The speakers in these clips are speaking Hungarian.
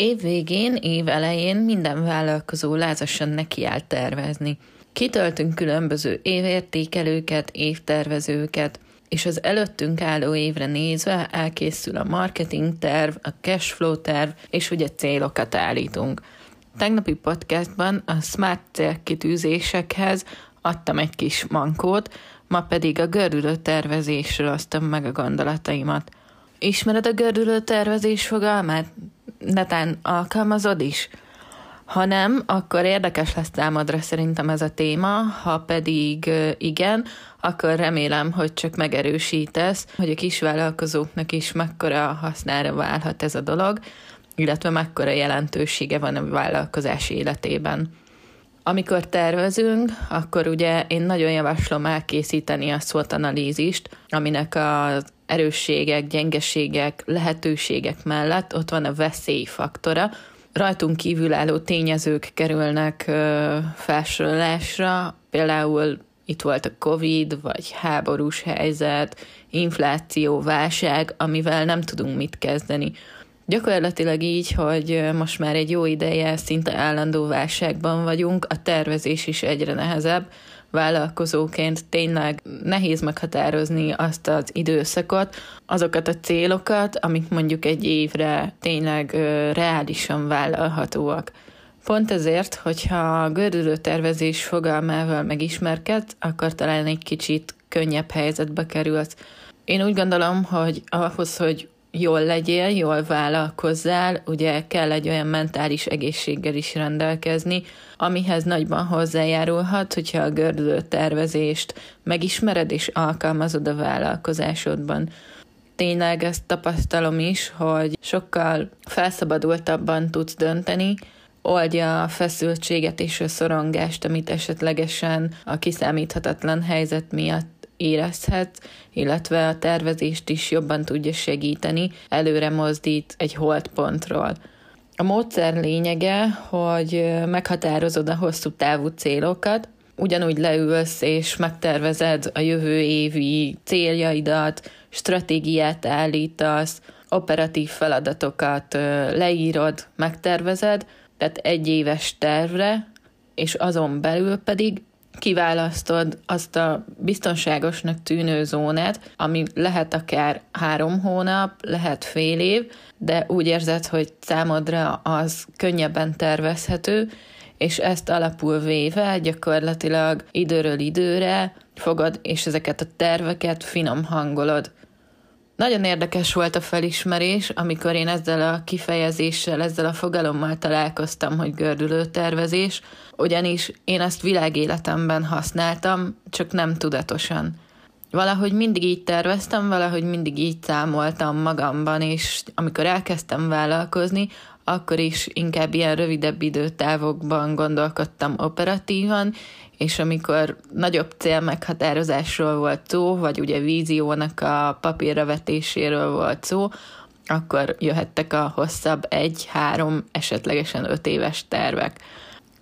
Év végén, év elején minden vállalkozó lázasan nekiáll tervezni. Kitöltünk különböző évértékelőket, évtervezőket, és az előttünk álló évre nézve elkészül a marketing terv, a cashflow terv, és ugye célokat állítunk. Tegnapi podcastban a smart célkitűzésekhez adtam egy kis mankót, ma pedig a gördülő tervezésről osztom meg a gondolataimat. Ismered a gördülő tervezés fogalmát? Netán alkalmazod is? Ha nem, akkor érdekes lesz számodra szerintem ez a téma, ha pedig igen, akkor remélem, hogy csak megerősítesz, hogy a kisvállalkozóknak is mekkora hasznára válhat ez a dolog, illetve mekkora jelentősége van a vállalkozás életében. Amikor tervezünk, akkor ugye én nagyon javaslom elkészíteni a SWOT analízist, aminek az erősségek, gyengeségek, lehetőségek mellett ott van a veszélyfaktora, rajtunk kívül álló tényezők kerülnek felsorolásra, például itt volt a Covid, vagy háborús helyzet, infláció, válság, amivel nem tudunk mit kezdeni. Gyakorlatilag így, hogy most már egy jó ideje szinte állandó válságban vagyunk, a tervezés is egyre nehezebb, vállalkozóként tényleg nehéz meghatározni azt az időszakot, azokat a célokat, amik mondjuk egy évre tényleg reálisan vállalhatóak. Pont ezért, hogyha a gördülő tervezés fogalmával megismerkedsz, akkor talán egy kicsit könnyebb helyzetbe kerülsz. Én úgy gondolom, hogy ahhoz, hogy jól legyél, jól vállalkozzál, ugye kell egy olyan mentális egészséggel is rendelkezni, amihez nagyban hozzájárulhat, hogyha a gördülő tervezést megismered és alkalmazod a vállalkozásodban. Tényleg ezt tapasztalom is, hogy sokkal felszabadultabban tudsz dönteni, oldja a feszültséget és a szorongást, amit esetlegesen a kiszámíthatatlan helyzet miatt érezhet, illetve a tervezést is jobban tudja segíteni, előre mozdít egy holdpontról. A módszer lényege, hogy meghatározod a hosszú távú célokat, ugyanúgy leülsz és megtervezed a jövő évi céljaidat, stratégiát állítasz, operatív feladatokat leírod, megtervezed, tehát egy éves tervre, és azon belül pedig kiválasztod azt a biztonságosnak tűnő zónát, ami lehet akár három hónap, lehet fél év, de úgy érzed, hogy számodra az könnyebben tervezhető, és ezt alapul véve gyakorlatilag időről időre fogod, és ezeket a terveket finom hangolod. Nagyon érdekes volt a felismerés, amikor én ezzel a kifejezéssel, ezzel a fogalommal találkoztam, hogy gördülő tervezés, ugyanis én ezt világéletemben használtam, csak nem tudatosan. Valahogy mindig így terveztem, valahogy mindig így számoltam magamban, és amikor elkezdtem vállalkozni, akkor is inkább ilyen rövidebb időtávokban gondolkodtam operatívan, és amikor nagyobb cél meghatározásról volt szó, vagy ugye víziónak a papírra vetéséről volt szó, akkor jöhettek a hosszabb egy, három, esetlegesen öt éves tervek.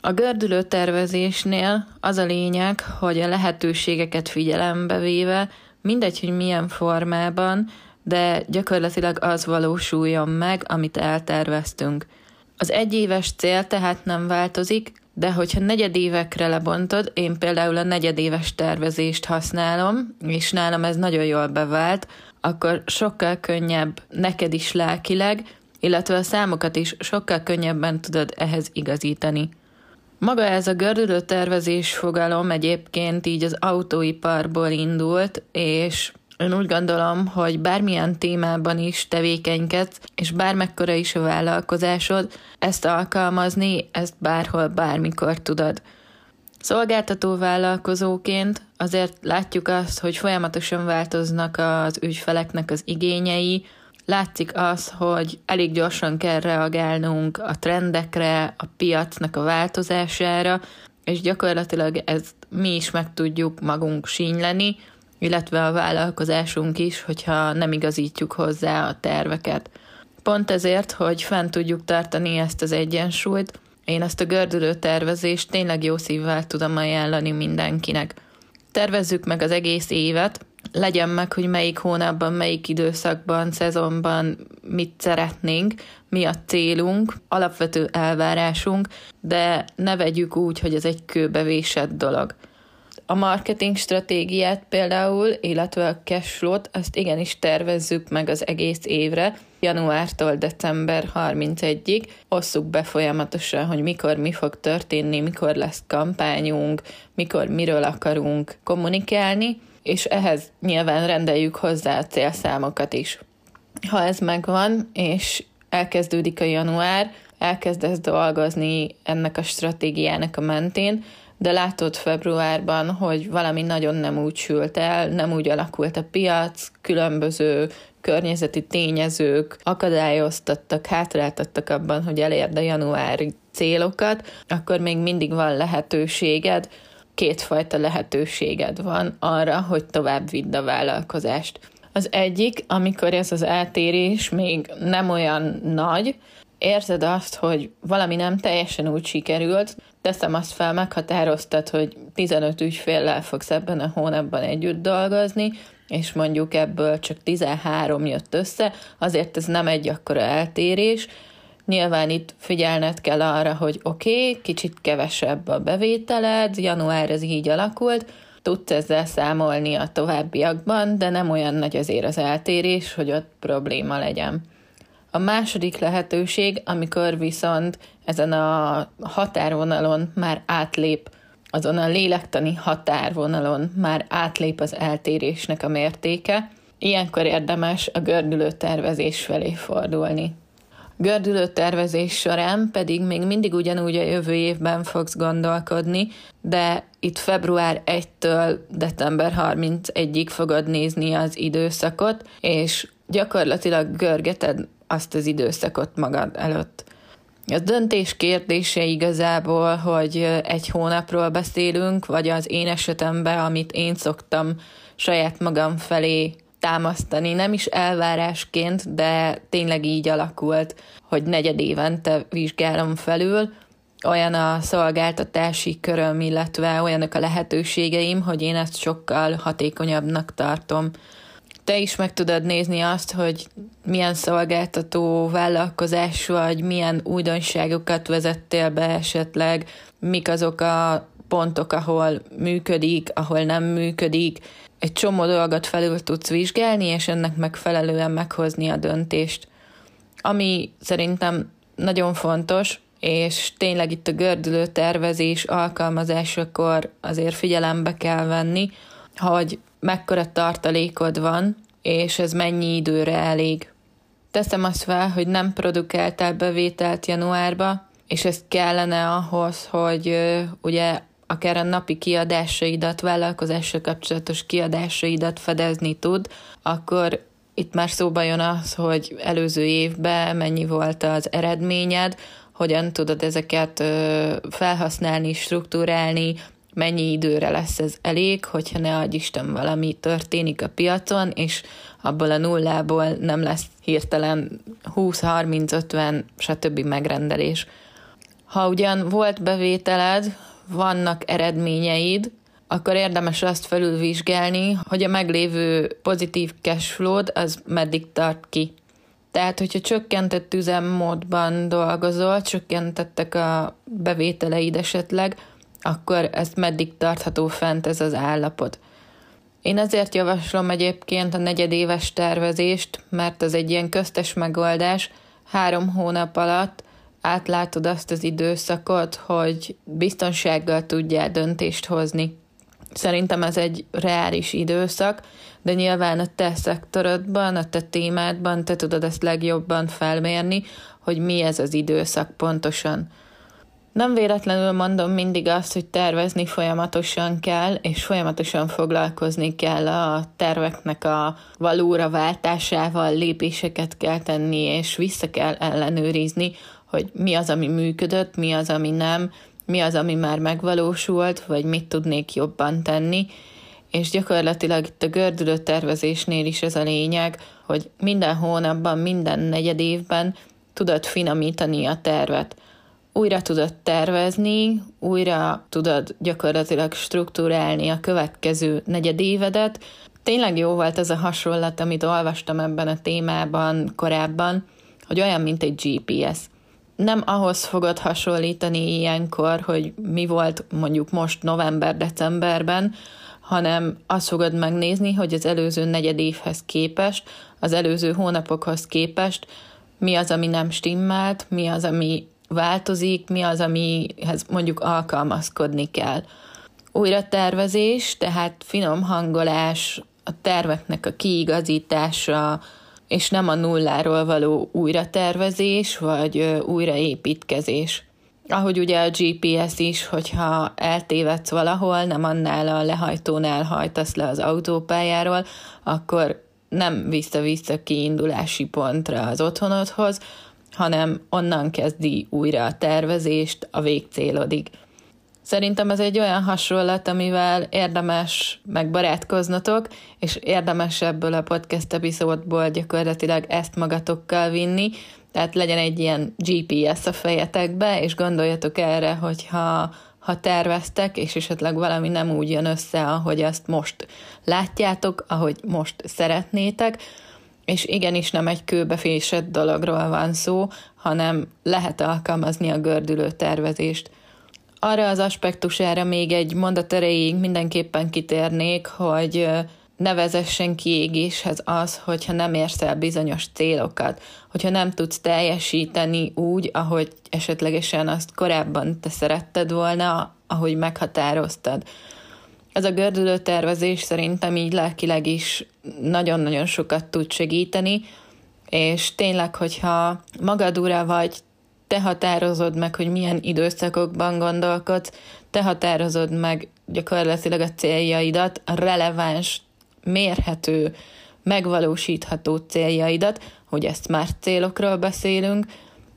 A gördülő tervezésnél az a lényeg, hogy a lehetőségeket figyelembe véve, mindegy, hogy milyen formában, de gyakorlatilag az valósuljon meg, amit elterveztünk. Az egyéves cél tehát nem változik, de hogyha negyedévekre lebontod, én például a negyedéves tervezést használom, és nálam ez nagyon jól bevált, akkor sokkal könnyebb neked is lelkileg, illetve a számokat is sokkal könnyebben tudod ehhez igazítani. Maga ez a gördülő tervezés fogalom egyébként így az autóiparból indult, és én úgy gondolom, hogy bármilyen témában is tevékenykedsz, és bármekkora is a vállalkozásod, ezt alkalmazni, ezt bárhol, bármikor tudod. Szolgáltató vállalkozóként azért látjuk azt, hogy folyamatosan változnak az ügyfeleknek az igényei, látszik az, hogy elég gyorsan kell reagálnunk a trendekre, a piacnak a változására, és gyakorlatilag ezt mi is meg tudjuk magunk sínyleni, illetve a vállalkozásunk is, hogyha nem igazítjuk hozzá a terveket. Pont ezért, hogy fent tudjuk tartani ezt az egyensúlyt, én ezt a gördülő tervezést tényleg jó szívvel tudom ajánlani mindenkinek. Tervezzük meg az egész évet, legyen meg, hogy melyik hónapban, melyik időszakban, szezonban mit szeretnénk, mi a célunk, alapvető elvárásunk, de ne vegyük úgy, hogy ez egy kőbevésett dolog. A marketing stratégiát például, illetve a cashflow-t, azt igenis tervezzük meg az egész évre, januártól december 31-ig, osszuk be folyamatosan, hogy mikor mi fog történni, mikor lesz kampányunk, mikor miről akarunk kommunikálni, és ehhez nyilván rendeljük hozzá a célszámokat is. Ha ez megvan, és elkezdődik a január, elkezdesz dolgozni ennek a stratégiának a mentén, de látod februárban, hogy valami nagyon nem úgy sült el, nem úgy alakult a piac, különböző környezeti tényezők akadályoztattak, hátráltattak abban, hogy elérd a januári célokat, akkor még mindig van lehetőséged, kétfajta lehetőséged van arra, hogy tovább vidd a vállalkozást. Az egyik, amikor ez az eltérés még nem olyan nagy, érzed azt, hogy valami nem teljesen úgy sikerült, teszem azt fel, meghatároztad, hogy 15 ügyféllel fogsz ebben a hónapban együtt dolgozni, és mondjuk ebből csak 13 jött össze, azért ez nem egy akkora eltérés. Nyilván itt figyelned kell arra, hogy oké, okay, kicsit kevesebb a bevételed, január ez így alakult, tudsz ezzel számolni a továbbiakban, de nem olyan nagy azért az eltérés, hogy ott probléma legyen. A második lehetőség, amikor viszont ezen a határvonalon már átlép, azon a lélektani határvonalon már átlép az eltérésnek a mértéke, ilyenkor érdemes a gördülő tervezés felé fordulni. Gördülő tervezés során pedig még mindig ugyanúgy a jövő évben fogsz gondolkodni, de itt február 1-től december 31-ig fogod nézni az időszakot, és gyakorlatilag görgeted azt az időszakot magad előtt. A döntés kérdése igazából, hogy egy hónapról beszélünk, vagy az én esetemben, amit én szoktam saját magam felé támasztani, nem is elvárásként, de tényleg így alakult, hogy negyed évente vizsgálom felül, olyan a szolgáltatási köröm, illetve olyanok a lehetőségeim, hogy én ezt sokkal hatékonyabbnak tartom te is meg tudod nézni azt, hogy milyen szolgáltató vállalkozás vagy, milyen újdonságokat vezettél be esetleg, mik azok a pontok, ahol működik, ahol nem működik. Egy csomó dolgot felül tudsz vizsgálni, és ennek megfelelően meghozni a döntést. Ami szerintem nagyon fontos, és tényleg itt a gördülő tervezés alkalmazásakor azért figyelembe kell venni, hogy mekkora tartalékod van, és ez mennyi időre elég. Teszem azt fel, hogy nem produkáltál bevételt januárba, és ez kellene ahhoz, hogy ugye akár a napi kiadásaidat, vállalkozással kapcsolatos kiadásaidat fedezni tud, akkor itt már szóba jön az, hogy előző évben mennyi volt az eredményed, hogyan tudod ezeket felhasználni, struktúrálni, mennyi időre lesz ez elég, hogyha ne adj Isten valami történik a piacon, és abból a nullából nem lesz hirtelen 20, 30, 50, stb. megrendelés. Ha ugyan volt bevételed, vannak eredményeid, akkor érdemes azt felülvizsgálni, hogy a meglévő pozitív cashflow az meddig tart ki. Tehát, hogyha csökkentett üzemmódban dolgozol, csökkentettek a bevételeid esetleg, akkor ez meddig tartható fent ez az állapot. Én ezért javaslom egyébként a negyedéves tervezést, mert az egy ilyen köztes megoldás, három hónap alatt átlátod azt az időszakot, hogy biztonsággal tudjál döntést hozni. Szerintem ez egy reális időszak, de nyilván a te szektorodban, a te témádban te tudod ezt legjobban felmérni, hogy mi ez az időszak pontosan. Nem véletlenül mondom mindig azt, hogy tervezni folyamatosan kell, és folyamatosan foglalkozni kell a terveknek a valóra váltásával, lépéseket kell tenni, és vissza kell ellenőrizni, hogy mi az, ami működött, mi az, ami nem, mi az, ami már megvalósult, vagy mit tudnék jobban tenni, és gyakorlatilag itt a gördülő tervezésnél is ez a lényeg, hogy minden hónapban, minden negyed évben tudod finomítani a tervet újra tudod tervezni, újra tudod gyakorlatilag struktúrálni a következő negyedévedet, Tényleg jó volt ez a hasonlat, amit olvastam ebben a témában korábban, hogy olyan, mint egy GPS. Nem ahhoz fogod hasonlítani ilyenkor, hogy mi volt mondjuk most november-decemberben, hanem azt fogod megnézni, hogy az előző negyed évhez képest, az előző hónapokhoz képest mi az, ami nem stimmelt, mi az, ami változik, mi az, amihez mondjuk alkalmazkodni kell. Újra tervezés, tehát finom hangolás, a terveknek a kiigazítása, és nem a nulláról való újratervezés, vagy újraépítkezés. Ahogy ugye a GPS is, hogyha eltévedsz valahol, nem annál a lehajtónál hajtasz le az autópályáról, akkor nem vissza-vissza kiindulási pontra az otthonodhoz, hanem onnan kezdi újra a tervezést a végcélodig. Szerintem ez egy olyan hasonlat, amivel érdemes megbarátkoznatok, és érdemes ebből a podcast epizódból gyakorlatilag ezt magatokkal vinni, tehát legyen egy ilyen GPS a fejetekbe, és gondoljatok erre, hogyha ha terveztek, és esetleg valami nem úgy jön össze, ahogy azt most látjátok, ahogy most szeretnétek, és igenis nem egy kőbefésett dologról van szó, hanem lehet alkalmazni a gördülő tervezést. Arra az aspektusára még egy mondat erejéig mindenképpen kitérnék, hogy nevezessen kiégéshez az, hogyha nem érsz el bizonyos célokat, hogyha nem tudsz teljesíteni úgy, ahogy esetlegesen azt korábban te szeretted volna, ahogy meghatároztad. Ez a gördülő tervezés szerintem így lelkileg is nagyon-nagyon sokat tud segíteni, és tényleg, hogyha magad ura vagy, te határozod meg, hogy milyen időszakokban gondolkodsz, te határozod meg gyakorlatilag a céljaidat, a releváns, mérhető, megvalósítható céljaidat, hogy ezt már célokról beszélünk,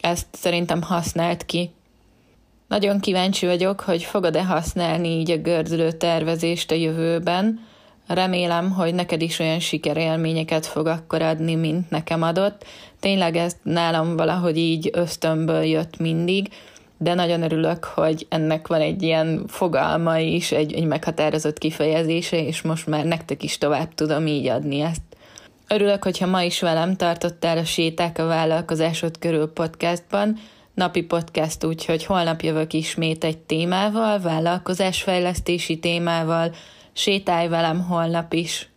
ezt szerintem használt ki. Nagyon kíváncsi vagyok, hogy fogod-e használni így a gördülő tervezést a jövőben, Remélem, hogy neked is olyan sikerélményeket fog akkor adni, mint nekem adott. Tényleg ez nálam valahogy így ösztönből jött mindig, de nagyon örülök, hogy ennek van egy ilyen fogalma is, egy, egy meghatározott kifejezése, és most már nektek is tovább tudom így adni ezt. Örülök, hogyha ma is velem tartottál a Séták a vállalkozásod körül podcastban, napi podcast, úgyhogy holnap jövök ismét egy témával, vállalkozásfejlesztési témával, sétálj velem holnap is!